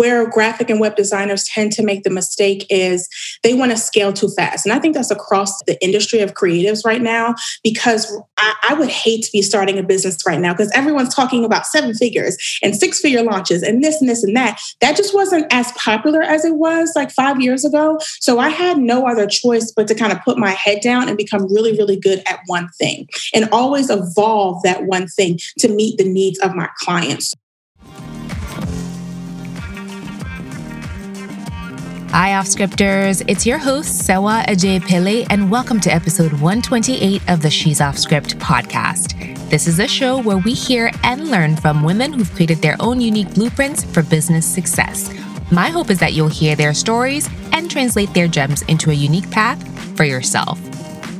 where graphic and web designers tend to make the mistake is they want to scale too fast. And I think that's across the industry of creatives right now because I, I would hate to be starting a business right now because everyone's talking about seven figures and six figure launches and this and this and that. That just wasn't as popular as it was like five years ago. So I had no other choice but to kind of put my head down and become really, really good at one thing and always evolve that one thing to meet the needs of my clients. Hi, Offscripters. It's your host, Sewa Ajay Pillay, and welcome to episode 128 of the She's Off Script podcast. This is a show where we hear and learn from women who've created their own unique blueprints for business success. My hope is that you'll hear their stories and translate their gems into a unique path for yourself.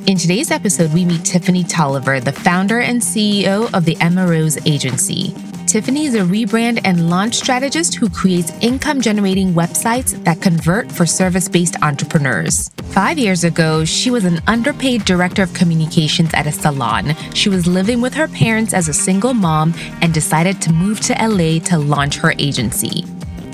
In today's episode, we meet Tiffany Tolliver, the founder and CEO of the Emma Rose Agency. Tiffany is a rebrand and launch strategist who creates income generating websites that convert for service based entrepreneurs. Five years ago, she was an underpaid director of communications at a salon. She was living with her parents as a single mom and decided to move to LA to launch her agency.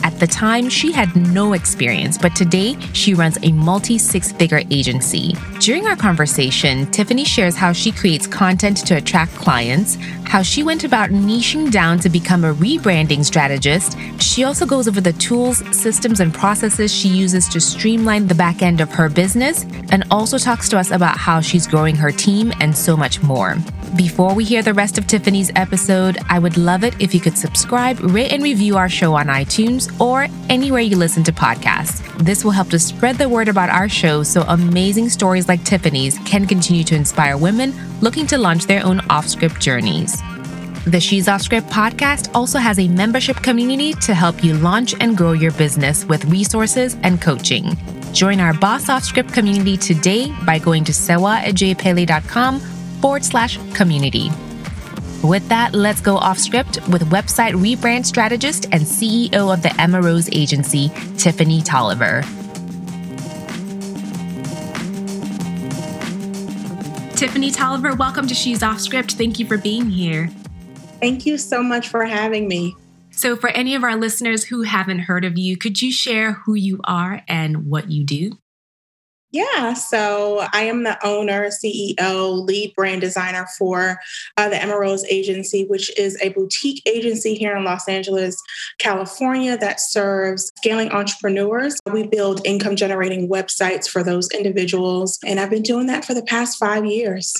At the time, she had no experience, but today she runs a multi six figure agency. During our conversation, Tiffany shares how she creates content to attract clients, how she went about niching down to become a rebranding strategist. She also goes over the tools, systems, and processes she uses to streamline the back end of her business, and also talks to us about how she's growing her team and so much more. Before we hear the rest of Tiffany's episode, I would love it if you could subscribe, rate, and review our show on iTunes or anywhere you listen to podcasts. This will help to spread the word about our show so amazing stories like Tiffany's can continue to inspire women looking to launch their own off script journeys. The She's Off Script podcast also has a membership community to help you launch and grow your business with resources and coaching. Join our Boss Off Script community today by going to sewaajaypillay.com forward slash community. With that, let's go off script with website rebrand strategist and CEO of the Emma Rose Agency, Tiffany Tolliver. Tiffany Tolliver, welcome to She's Off Script. Thank you for being here. Thank you so much for having me. So, for any of our listeners who haven't heard of you, could you share who you are and what you do? Yeah, so I am the owner, CEO, lead brand designer for uh, the Rose Agency, which is a boutique agency here in Los Angeles, California, that serves scaling entrepreneurs. We build income generating websites for those individuals, and I've been doing that for the past five years.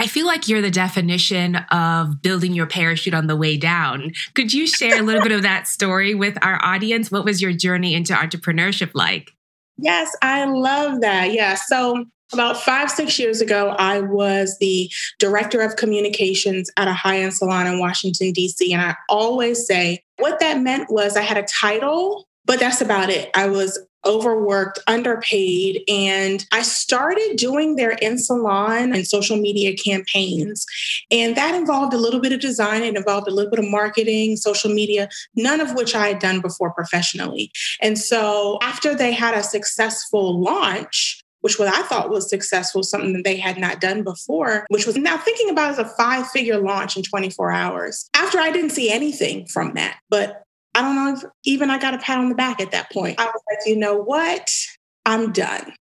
I feel like you're the definition of building your parachute on the way down. Could you share a little bit of that story with our audience? What was your journey into entrepreneurship like? Yes, I love that. Yeah. So about five, six years ago, I was the director of communications at a high end salon in Washington, D.C. And I always say what that meant was I had a title, but that's about it. I was overworked, underpaid, and I started doing their in salon and social media campaigns. And that involved a little bit of design, it involved a little bit of marketing, social media, none of which I had done before professionally. And so after they had a successful launch, which what I thought was successful, something that they had not done before, which was now thinking about as a five figure launch in 24 hours. After I didn't see anything from that, but I don't know if even I got a pat on the back at that point. I was like, you know what? I'm done.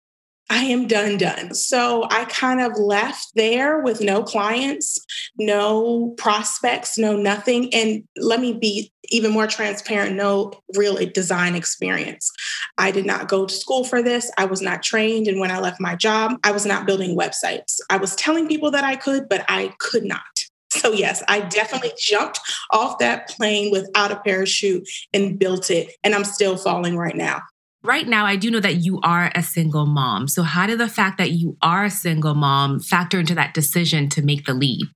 I am done, done. So I kind of left there with no clients, no prospects, no nothing. And let me be even more transparent no real design experience. I did not go to school for this. I was not trained. And when I left my job, I was not building websites. I was telling people that I could, but I could not. So, yes, I definitely jumped off that plane without a parachute and built it. And I'm still falling right now. Right now, I do know that you are a single mom. So, how did the fact that you are a single mom factor into that decision to make the leap?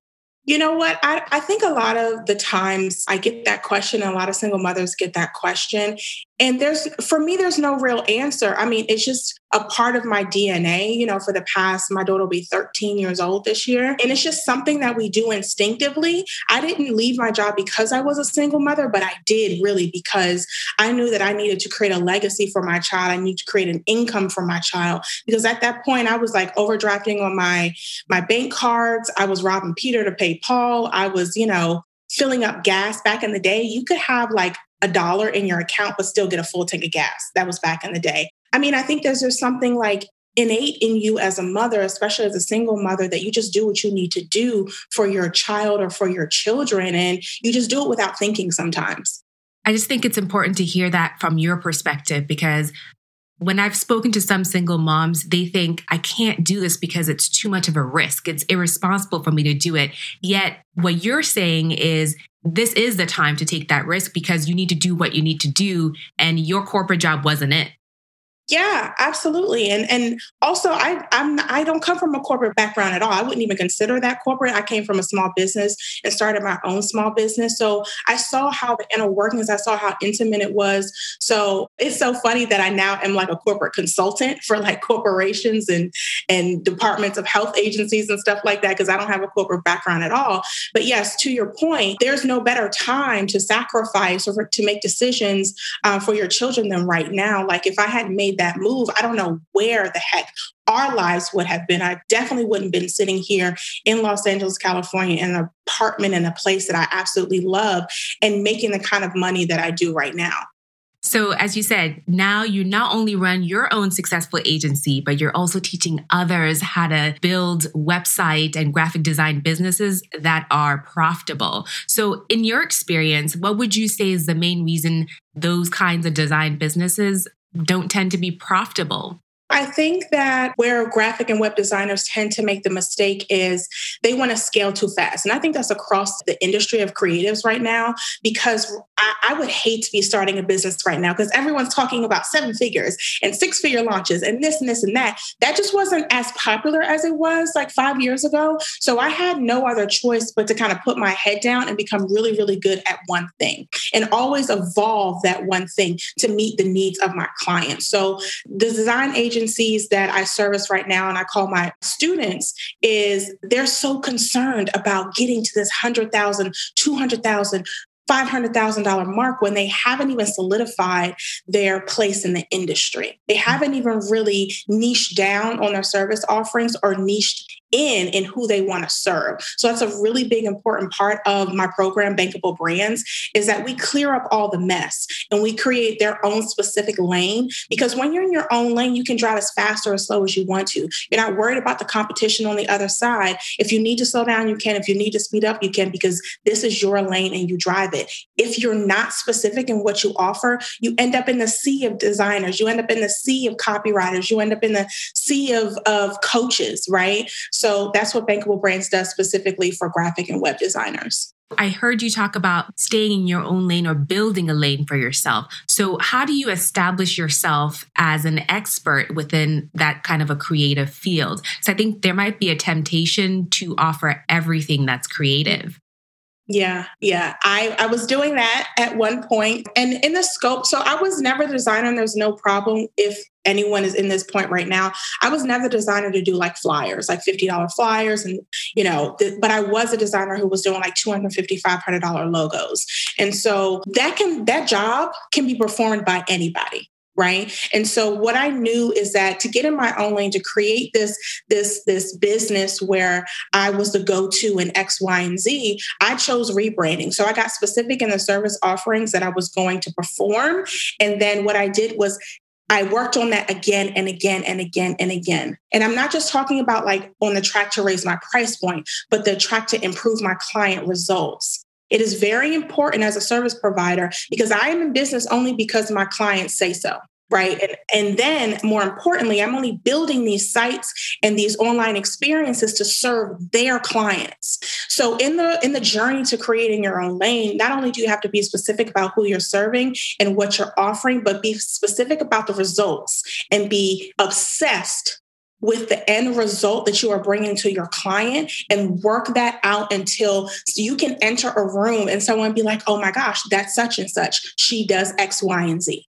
You know what? I, I think a lot of the times I get that question, a lot of single mothers get that question. And there's, for me, there's no real answer. I mean, it's just a part of my DNA. You know, for the past, my daughter will be 13 years old this year. And it's just something that we do instinctively. I didn't leave my job because I was a single mother, but I did really because I knew that I needed to create a legacy for my child. I need to create an income for my child. Because at that point, I was like overdrafting on my my bank cards. I was robbing Peter to pay Paul. I was, you know, filling up gas back in the day, you could have like a dollar in your account, but still get a full tank of gas. That was back in the day. I mean, I think there's just something like innate in you as a mother, especially as a single mother, that you just do what you need to do for your child or for your children. And you just do it without thinking sometimes. I just think it's important to hear that from your perspective because when I've spoken to some single moms, they think, I can't do this because it's too much of a risk. It's irresponsible for me to do it. Yet, what you're saying is, this is the time to take that risk because you need to do what you need to do, and your corporate job wasn't it. Yeah, absolutely. And and also I I'm I don't come from a corporate background at all. I wouldn't even consider that corporate. I came from a small business and started my own small business. So I saw how the inner workings, I saw how intimate it was. So it's so funny that I now am like a corporate consultant for like corporations and and departments of health agencies and stuff like that because I don't have a corporate background at all. But yes, to your point, there's no better time to sacrifice or to make decisions uh, for your children than right now. Like if I had made that move, I don't know where the heck our lives would have been. I definitely wouldn't have been sitting here in Los Angeles, California, in an apartment in a place that I absolutely love and making the kind of money that I do right now. So, as you said, now you not only run your own successful agency, but you're also teaching others how to build website and graphic design businesses that are profitable. So, in your experience, what would you say is the main reason those kinds of design businesses don't tend to be profitable. I think that where graphic and web designers tend to make the mistake is they want to scale too fast. And I think that's across the industry of creatives right now, because I, I would hate to be starting a business right now because everyone's talking about seven figures and six figure launches and this and this and that. That just wasn't as popular as it was like five years ago. So I had no other choice but to kind of put my head down and become really, really good at one thing and always evolve that one thing to meet the needs of my clients. So the design agent agencies that I service right now and I call my students is they're so concerned about getting to this 100,000, 200,000, $500,000 mark when they haven't even solidified their place in the industry. They haven't even really niched down on their service offerings or niched in in who they want to serve. So that's a really big important part of my program Bankable Brands is that we clear up all the mess and we create their own specific lane because when you're in your own lane you can drive as fast or as slow as you want to. You're not worried about the competition on the other side. If you need to slow down you can, if you need to speed up you can because this is your lane and you drive it. If you're not specific in what you offer, you end up in the sea of designers, you end up in the sea of copywriters, you end up in the sea of of coaches, right? That's what Bankable Brands does specifically for graphic and web designers. I heard you talk about staying in your own lane or building a lane for yourself. So, how do you establish yourself as an expert within that kind of a creative field? So, I think there might be a temptation to offer everything that's creative. Yeah, yeah. I, I was doing that at one point and in the scope. So I was never the designer, and there's no problem if anyone is in this point right now. I was never the designer to do like flyers, like $50 flyers. And, you know, th- but I was a designer who was doing like $250, $500 logos. And so that can, that job can be performed by anybody right and so what i knew is that to get in my own lane to create this this this business where i was the go-to in x y and z i chose rebranding so i got specific in the service offerings that i was going to perform and then what i did was I worked on that again and again and again and again. And I'm not just talking about like on the track to raise my price point, but the track to improve my client results. It is very important as a service provider because I am in business only because my clients say so right and, and then more importantly i'm only building these sites and these online experiences to serve their clients so in the in the journey to creating your own lane not only do you have to be specific about who you're serving and what you're offering but be specific about the results and be obsessed with the end result that you are bringing to your client and work that out until you can enter a room and someone be like, oh my gosh, that's such and such. She does X, Y, and Z.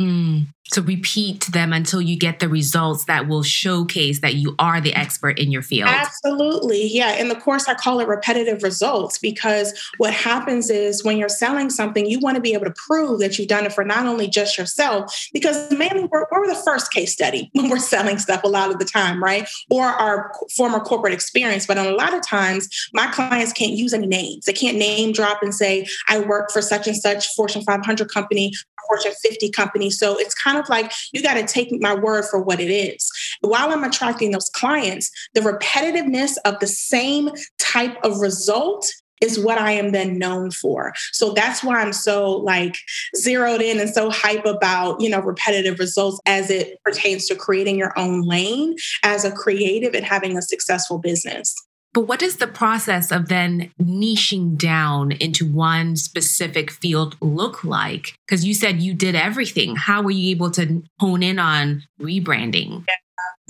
Mm, to repeat them until you get the results that will showcase that you are the expert in your field. Absolutely. Yeah. In the course, I call it repetitive results because what happens is when you're selling something, you want to be able to prove that you've done it for not only just yourself, because mainly we're, we're the first case study when we're selling stuff a lot of the time, right? Or our former corporate experience. But a lot of times, my clients can't use any names. They can't name drop and say, I work for such and such Fortune 500 company, Fortune 50 company. So it's kind of like you got to take my word for what it is. While I'm attracting those clients, the repetitiveness of the same type of result is what I am then known for. So that's why I'm so like zeroed in and so hype about, you know, repetitive results as it pertains to creating your own lane as a creative and having a successful business. But what does the process of then niching down into one specific field look like? Because you said you did everything. How were you able to hone in on rebranding? Yeah.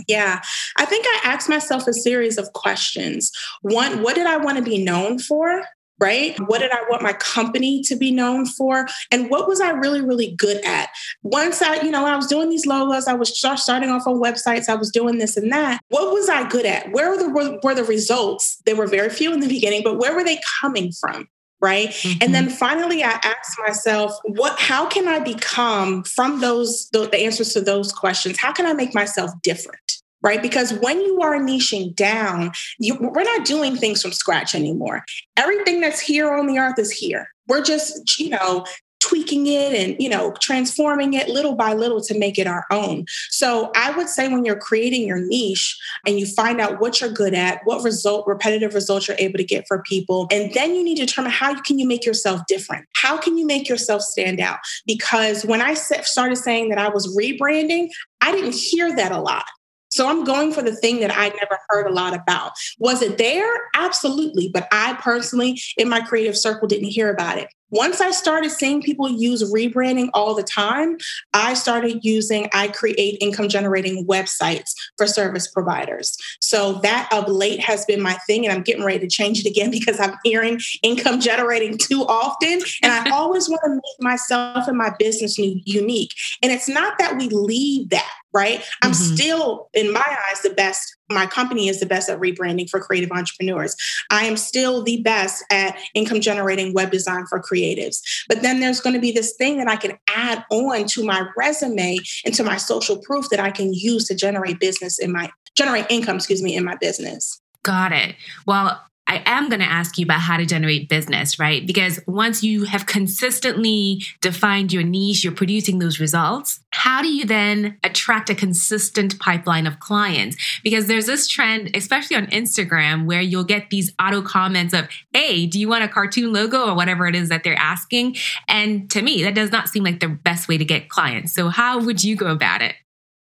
Yeah, I think I asked myself a series of questions. One, what did I want to be known for? Right? What did I want my company to be known for? And what was I really, really good at? Once I, you know, I was doing these logos, I was starting off on websites, I was doing this and that. What was I good at? Where were the, were the results? There were very few in the beginning, but where were they coming from? right mm-hmm. and then finally i asked myself what how can i become from those the, the answers to those questions how can i make myself different right? Because when you are niching down, you, we're not doing things from scratch anymore. Everything that's here on the earth is here. We're just, you know, tweaking it and you know transforming it little by little to make it our own so i would say when you're creating your niche and you find out what you're good at what result repetitive results you're able to get for people and then you need to determine how can you make yourself different how can you make yourself stand out because when i started saying that i was rebranding i didn't hear that a lot so I'm going for the thing that I never heard a lot about. Was it there? Absolutely. But I personally, in my creative circle, didn't hear about it. Once I started seeing people use rebranding all the time, I started using I create income generating websites for service providers. So that of late has been my thing, and I'm getting ready to change it again because I'm hearing income generating too often. And I always want to make myself and my business unique. And it's not that we leave that right? I'm mm-hmm. still, in my eyes, the best. My company is the best at rebranding for creative entrepreneurs. I am still the best at income generating web design for creatives. But then there's going to be this thing that I can add on to my resume and to my social proof that I can use to generate business in my generate income, excuse me, in my business. Got it. Well, I am going to ask you about how to generate business, right? Because once you have consistently defined your niche, you're producing those results. How do you then attract a consistent pipeline of clients? Because there's this trend, especially on Instagram, where you'll get these auto comments of, hey, do you want a cartoon logo or whatever it is that they're asking? And to me, that does not seem like the best way to get clients. So, how would you go about it?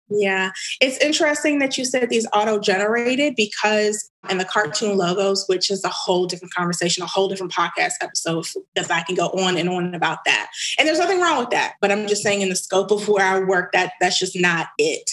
Yeah, it's interesting that you said these auto generated because and the cartoon logos, which is a whole different conversation, a whole different podcast episode because I can go on and on about that. And there's nothing wrong with that, but I'm just saying in the scope of where I work, that that's just not it.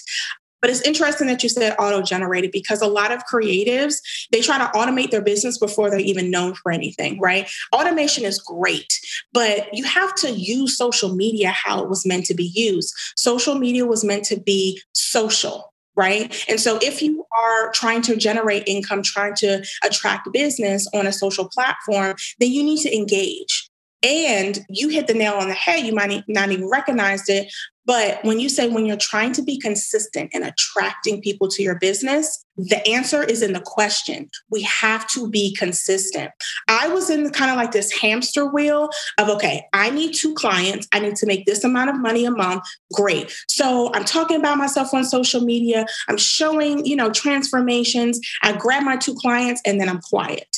But it's interesting that you said auto generated because a lot of creatives, they try to automate their business before they're even known for anything, right? Automation is great, but you have to use social media how it was meant to be used. Social media was meant to be social, right? And so if you are trying to generate income, trying to attract business on a social platform, then you need to engage. And you hit the nail on the head. You might not even recognize it, but when you say when you're trying to be consistent in attracting people to your business, the answer is in the question. We have to be consistent. I was in kind of like this hamster wheel of, okay, I need two clients. I need to make this amount of money a month. Great. So I'm talking about myself on social media. I'm showing, you know, transformations. I grab my two clients and then I'm quiet.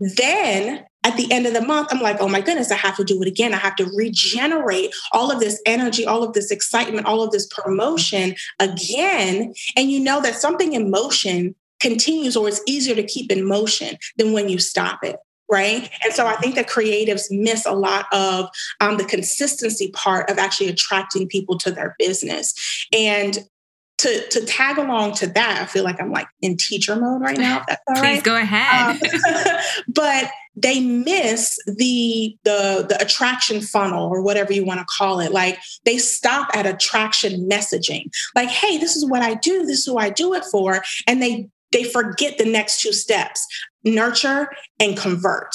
Then at the end of the month, I'm like, oh my goodness, I have to do it again. I have to regenerate all of this energy, all of this excitement, all of this promotion again. And you know that something in motion continues or it's easier to keep in motion than when you stop it. Right. And so I think that creatives miss a lot of um, the consistency part of actually attracting people to their business. And to to tag along to that, I feel like I'm like in teacher mode right now. If that's all Please right. go ahead. Um, but they miss the the the attraction funnel or whatever you want to call it like they stop at attraction messaging like hey this is what i do this is who i do it for and they they forget the next two steps nurture and convert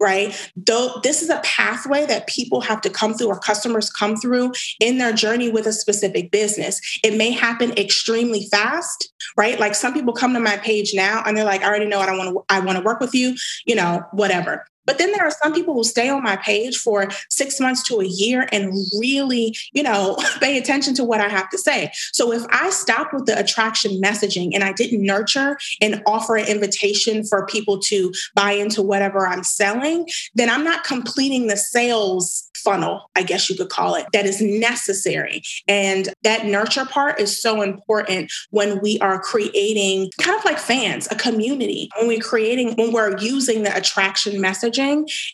right? Though this is a pathway that people have to come through or customers come through in their journey with a specific business. It may happen extremely fast, right? Like some people come to my page now and they're like, I already know I don't want to I want to work with you, you know, whatever. But then there are some people who stay on my page for six months to a year and really, you know, pay attention to what I have to say. So if I stopped with the attraction messaging and I didn't nurture and offer an invitation for people to buy into whatever I'm selling, then I'm not completing the sales funnel, I guess you could call it, that is necessary. And that nurture part is so important when we are creating kind of like fans, a community, when we're creating, when we're using the attraction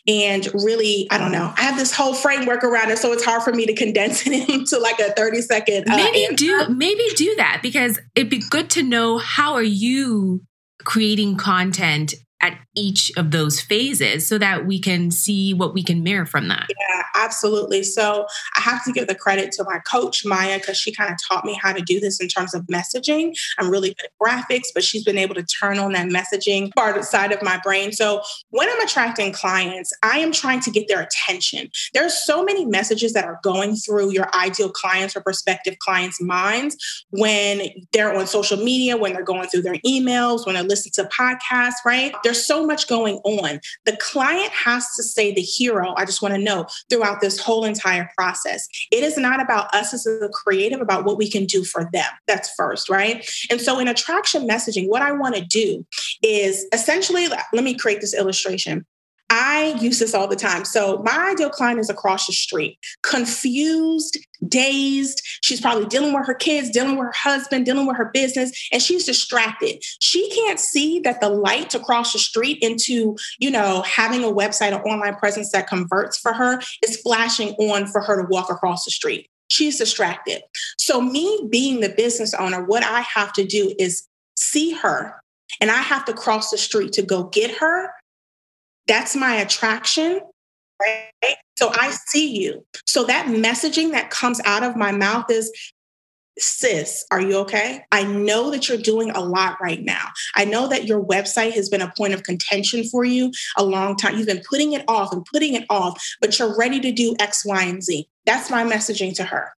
and really, I don't know, I have this whole framework around it. So it's hard for me to condense it into like a 30 second. Uh, maybe answer. do, maybe do that because it'd be good to know how are you creating content at each of those phases so that we can see what we can mirror from that. Yeah, absolutely. So I have to give the credit to my coach, Maya, because she kind of taught me how to do this in terms of messaging. I'm really good at graphics, but she's been able to turn on that messaging part side of my brain. So when I'm attracting clients, I am trying to get their attention. There are so many messages that are going through your ideal clients or prospective clients' minds when they're on social media, when they're going through their emails, when they're listening to podcasts, right? There's so much going on. The client has to stay the hero. I just want to know throughout this whole entire process. It is not about us as a creative, about what we can do for them. That's first, right? And so in attraction messaging, what I want to do is essentially, let me create this illustration. I use this all the time. So my ideal client is across the street, confused, dazed. She's probably dealing with her kids, dealing with her husband, dealing with her business, and she's distracted. She can't see that the light across the street into, you know, having a website or online presence that converts for her is flashing on for her to walk across the street. She's distracted. So me being the business owner, what I have to do is see her and I have to cross the street to go get her that's my attraction. Right. So I see you. So that messaging that comes out of my mouth is, sis, are you okay? I know that you're doing a lot right now. I know that your website has been a point of contention for you a long time. You've been putting it off and putting it off, but you're ready to do X, Y, and Z. That's my messaging to her.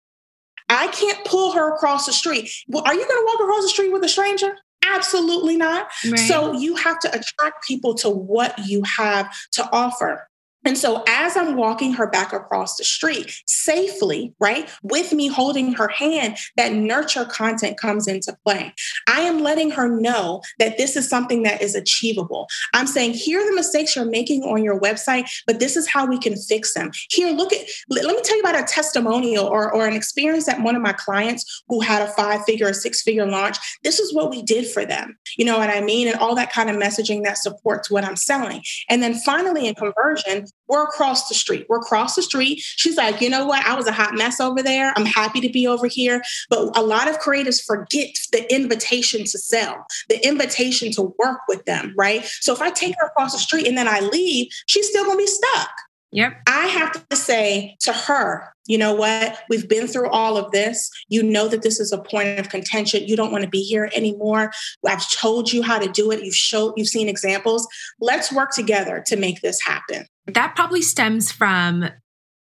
I can't pull her across the street. Well, are you going to walk across the street with a stranger? Absolutely not. Right. So you have to attract people to what you have to offer. And so, as I'm walking her back across the street safely, right, with me holding her hand, that nurture content comes into play. I am letting her know that this is something that is achievable. I'm saying, here are the mistakes you're making on your website, but this is how we can fix them. Here, look at, let me tell you about a testimonial or, or an experience that one of my clients who had a five figure or six figure launch, this is what we did for them. You know what I mean? And all that kind of messaging that supports what I'm selling. And then finally, in conversion, we're across the street. We're across the street. She's like, you know what? I was a hot mess over there. I'm happy to be over here. But a lot of creators forget the invitation to sell, the invitation to work with them, right? So if I take her across the street and then I leave, she's still going to be stuck. Yep. I have to say to her, you know what? We've been through all of this. You know that this is a point of contention. You don't want to be here anymore. I've told you how to do it. You've showed, you've seen examples. Let's work together to make this happen. That probably stems from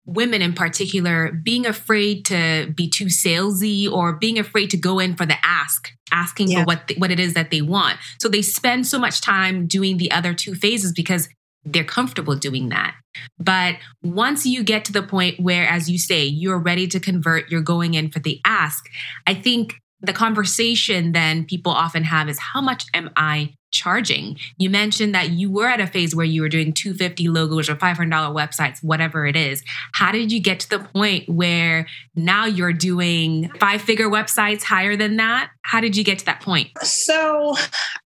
women in particular being afraid to be too salesy or being afraid to go in for the ask asking yeah. for what what it is that they want so they spend so much time doing the other two phases because they're comfortable doing that. But once you get to the point where, as you say, you're ready to convert, you're going in for the ask, I think the conversation then people often have is how much am I charging? You mentioned that you were at a phase where you were doing 250 logos or $500 websites, whatever it is. How did you get to the point where now you're doing five figure websites higher than that? how did you get to that point? So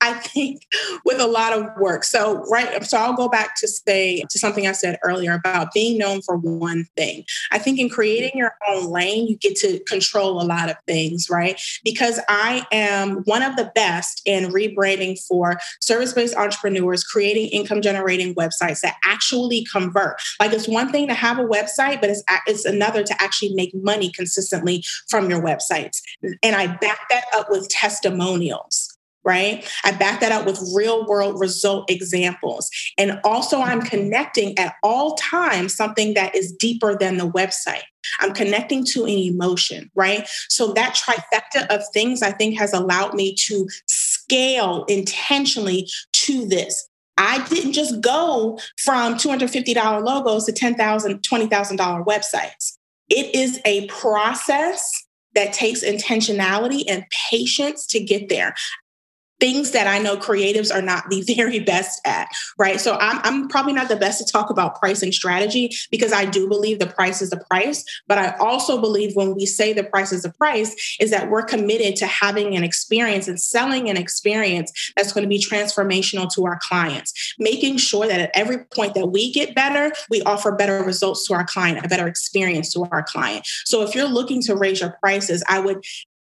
I think with a lot of work. So right, so I'll go back to say to something I said earlier about being known for one thing. I think in creating your own lane, you get to control a lot of things, right? Because I am one of the best in rebranding for service-based entrepreneurs, creating income generating websites that actually convert. Like it's one thing to have a website, but it's it's another to actually make money consistently from your websites. And I back that up with testimonials right? I back that up with real world result examples. And also, I'm connecting at all times something that is deeper than the website. I'm connecting to an emotion, right? So, that trifecta of things I think has allowed me to scale intentionally to this. I didn't just go from $250 logos to $10,000, $20,000 websites. It is a process that takes intentionality and patience to get there things that I know creatives are not the very best at, right? So I'm, I'm probably not the best to talk about pricing strategy because I do believe the price is the price. But I also believe when we say the price is the price, is that we're committed to having an experience and selling an experience that's going to be transformational to our clients, making sure that at every point that we get better, we offer better results to our client, a better experience to our client. So if you're looking to raise your prices, I would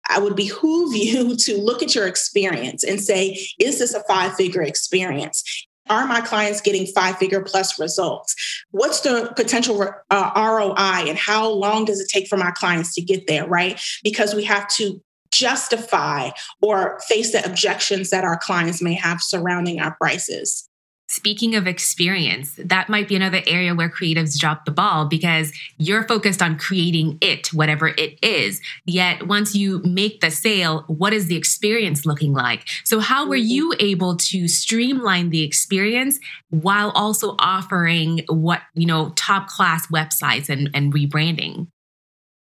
I would behoove you to look at your experience and say, is this a five figure experience? Are my clients getting five figure plus results? What's the potential uh, ROI and how long does it take for my clients to get there, right? Because we have to justify or face the objections that our clients may have surrounding our prices. Speaking of experience, that might be another area where creatives drop the ball because you're focused on creating it, whatever it is. Yet once you make the sale, what is the experience looking like? So, how were mm-hmm. you able to streamline the experience while also offering what, you know, top class websites and, and rebranding?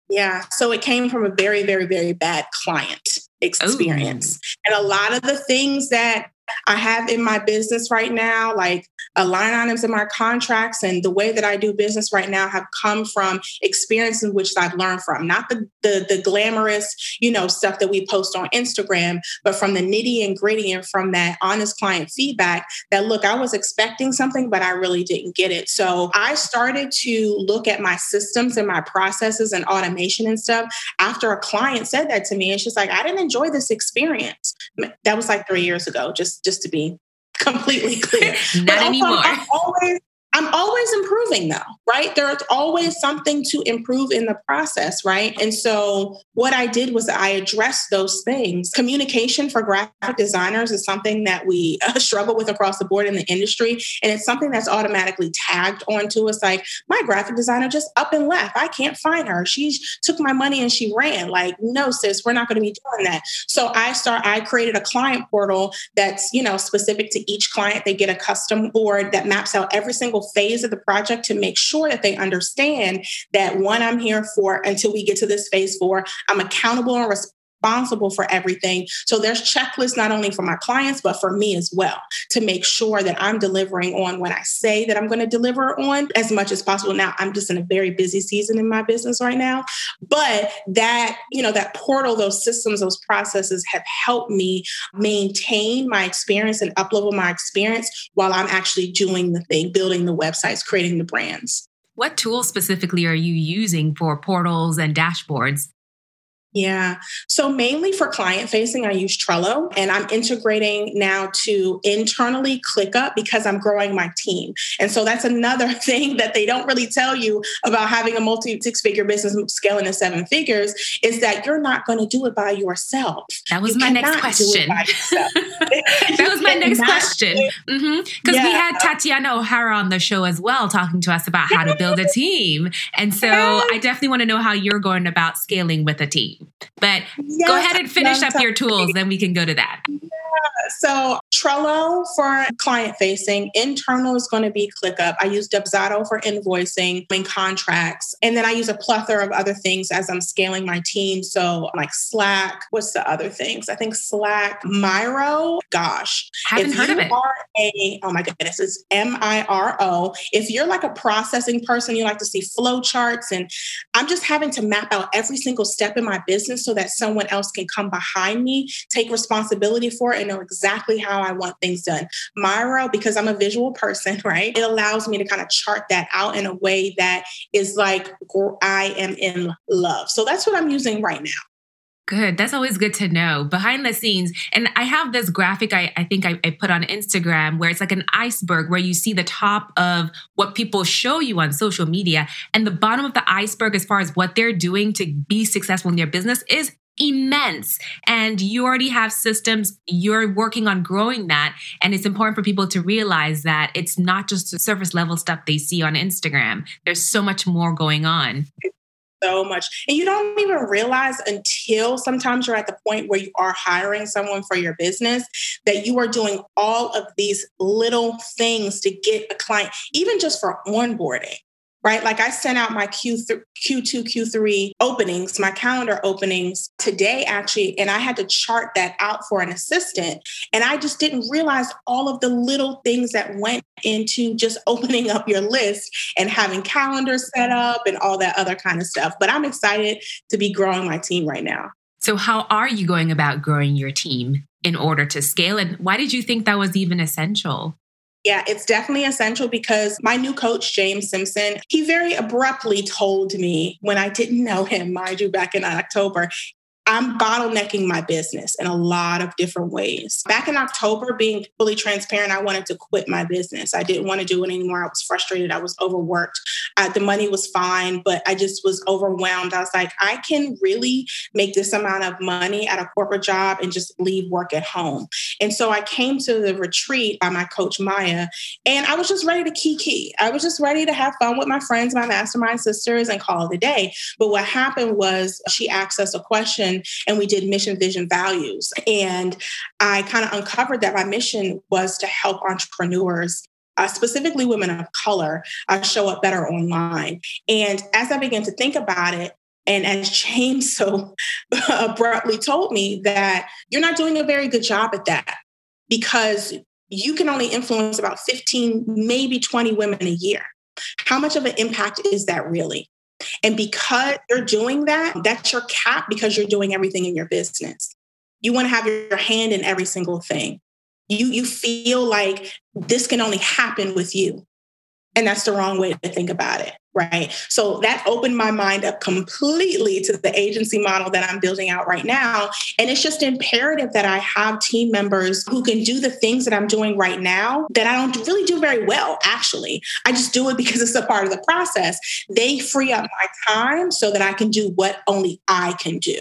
Yeah. So it came from a very, very, very bad client experience. Ooh. And a lot of the things that I have in my business right now, like uh, line items in my contracts and the way that I do business right now have come from experiences which I've learned from, not the, the, the glamorous, you know, stuff that we post on Instagram, but from the nitty and gritty and from that honest client feedback that look, I was expecting something, but I really didn't get it. So I started to look at my systems and my processes and automation and stuff after a client said that to me. And she's like, I didn't enjoy this experience. That was like three years ago, just just to be completely clear. Not anymore. I'm always I'm always improving though, right? There's always something to improve in the process, right? And so what I did was I addressed those things. Communication for graphic designers is something that we uh, struggle with across the board in the industry. And it's something that's automatically tagged onto us. Like my graphic designer just up and left. I can't find her. She took my money and she ran. Like, no, sis, we're not going to be doing that. So I start, I created a client portal that's, you know, specific to each client. They get a custom board that maps out every single phase of the project to make sure that they understand that one, I'm here for until we get to this phase four. I'm accountable and responsible for everything. So there's checklists not only for my clients, but for me as well to make sure that I'm delivering on what I say that I'm going to deliver on as much as possible. Now, I'm just in a very busy season in my business right now, but that, you know, that portal, those systems, those processes have helped me maintain my experience and uplevel my experience while I'm actually doing the thing, building the websites, creating the brands. What tools specifically are you using for portals and dashboards? Yeah. So mainly for client facing, I use Trello and I'm integrating now to internally ClickUp because I'm growing my team. And so that's another thing that they don't really tell you about having a multi six figure business scaling to seven figures is that you're not going to do it by yourself. That was you my next question. that was my next question. Because mm-hmm. yeah. we had Tatiana O'Hara on the show as well, talking to us about how to build a team. And so I definitely want to know how you're going about scaling with a team. But yes, go ahead and finish up your tools, then we can go to that. So Trello for client facing, internal is going to be ClickUp. I use Dubsado for invoicing and contracts. And then I use a plethora of other things as I'm scaling my team. So like Slack, what's the other things? I think Slack, Miro. Gosh. Haven't heard of it. Are a, oh my goodness, it's M-I-R-O. If you're like a processing person, you like to see flow charts. And I'm just having to map out every single step in my business so that someone else can come behind me, take responsibility for it, and know exactly how I want things done. Miro, because I'm a visual person, right? It allows me to kind of chart that out in a way that is like I am in love. So that's what I'm using right now. Good. That's always good to know behind the scenes. And I have this graphic I, I think I, I, put on Instagram where it's like an iceberg where you see the top of what people show you on social media. And the bottom of the iceberg, as far as what they're doing to be successful in their business, is immense. And you already have systems, you're working on growing that. And it's important for people to realize that it's not just the surface level stuff they see on Instagram, there's so much more going on. So much. And you don't even realize until sometimes you're at the point where you are hiring someone for your business that you are doing all of these little things to get a client, even just for onboarding right? Like I sent out my Q th- Q2, Q3 openings, my calendar openings today, actually, and I had to chart that out for an assistant. And I just didn't realize all of the little things that went into just opening up your list and having calendars set up and all that other kind of stuff. But I'm excited to be growing my team right now. So, how are you going about growing your team in order to scale? And why did you think that was even essential? Yeah, it's definitely essential because my new coach, James Simpson, he very abruptly told me when I didn't know him, mind you, back in October, I'm bottlenecking my business in a lot of different ways. Back in October, being fully transparent, I wanted to quit my business. I didn't want to do it anymore. I was frustrated. I was overworked. Uh, the money was fine, but I just was overwhelmed. I was like, I can really make this amount of money at a corporate job and just leave work at home. And so I came to the retreat by my coach, Maya, and I was just ready to kiki. I was just ready to have fun with my friends, my mastermind sisters, and call it a day. But what happened was she asked us a question and we did mission, vision, values. And I kind of uncovered that my mission was to help entrepreneurs uh, specifically women of color, uh, show up better online. And as I began to think about it, and as James so abruptly told me that you're not doing a very good job at that because you can only influence about 15, maybe 20 women a year. How much of an impact is that really? And because you're doing that, that's your cap because you're doing everything in your business. You want to have your hand in every single thing. You, you feel like this can only happen with you. And that's the wrong way to think about it right? So that opened my mind up completely to the agency model that I'm building out right now. And it's just imperative that I have team members who can do the things that I'm doing right now that I don't really do very well, actually. I just do it because it's a part of the process. They free up my time so that I can do what only I can do.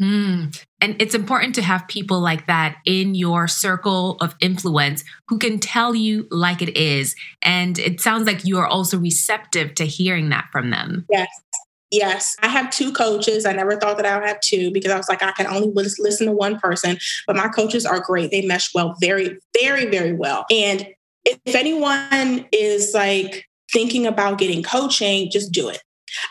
Mm. And it's important to have people like that in your circle of influence who can tell you like it is. And it sounds like you are also receptive to hearing that from them. Yes. Yes, I have two coaches. I never thought that I would have two because I was like, I can only listen to one person. But my coaches are great. They mesh well, very, very, very well. And if anyone is like thinking about getting coaching, just do it.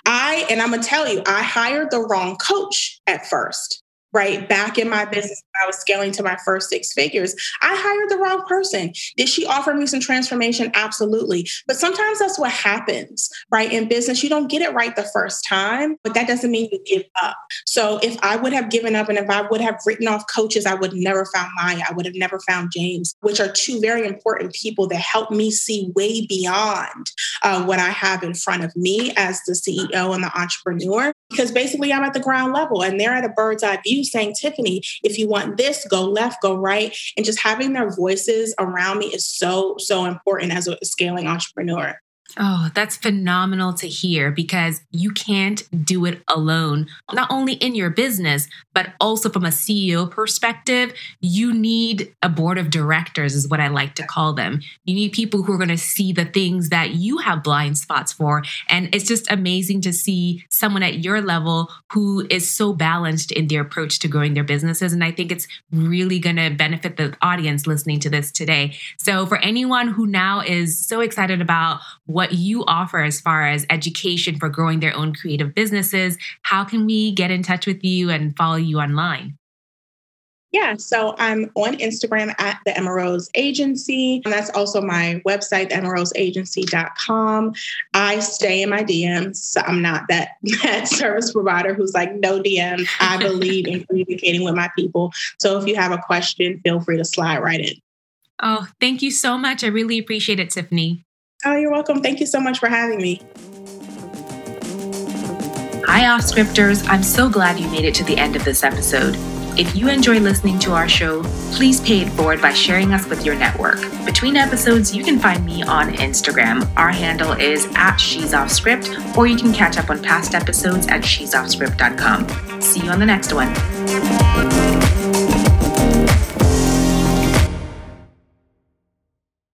I, and I'm to tell you, I hired the wrong coach at first right back in my business i was scaling to my first six figures i hired the wrong person. Did she offer me some transformation? Absolutely. But sometimes that's what happens right? In business you don't get it right the first time but that doesn't mean you give up. So if i would have given up and if i would have written off coaches i would never found maya. I would have never found james which are two very important people that help me see way beyond uh, what i have in front of me as the ceo and the entrepreneur because basically i'm at the ground level and they're at a bird's eye view saying, Tiffany, if you want this, go left, go right. And just having their voices around me is so, so important as a scaling entrepreneur. Oh, that's phenomenal to hear because you can't do it alone, not only in your business, but also from a CEO perspective. You need a board of directors, is what I like to call them. You need people who are going to see the things that you have blind spots for. And it's just amazing to see someone at your level who is so balanced in their approach to growing their businesses. And I think it's really going to benefit the audience listening to this today. So, for anyone who now is so excited about what what you offer as far as education for growing their own creative businesses, how can we get in touch with you and follow you online? Yeah, so I'm on Instagram at the Emma Rose Agency. And that's also my website, emmaroseagency.com. I stay in my DMs. So I'm not that, that service provider who's like, no DMs. I believe in communicating with my people. So if you have a question, feel free to slide right in. Oh, thank you so much. I really appreciate it, Tiffany. Oh, you're welcome. Thank you so much for having me. Hi, off scripters. I'm so glad you made it to the end of this episode. If you enjoy listening to our show, please pay it forward by sharing us with your network. Between episodes, you can find me on Instagram. Our handle is at She's Off Script, or you can catch up on past episodes at she'soffscript.com. See you on the next one.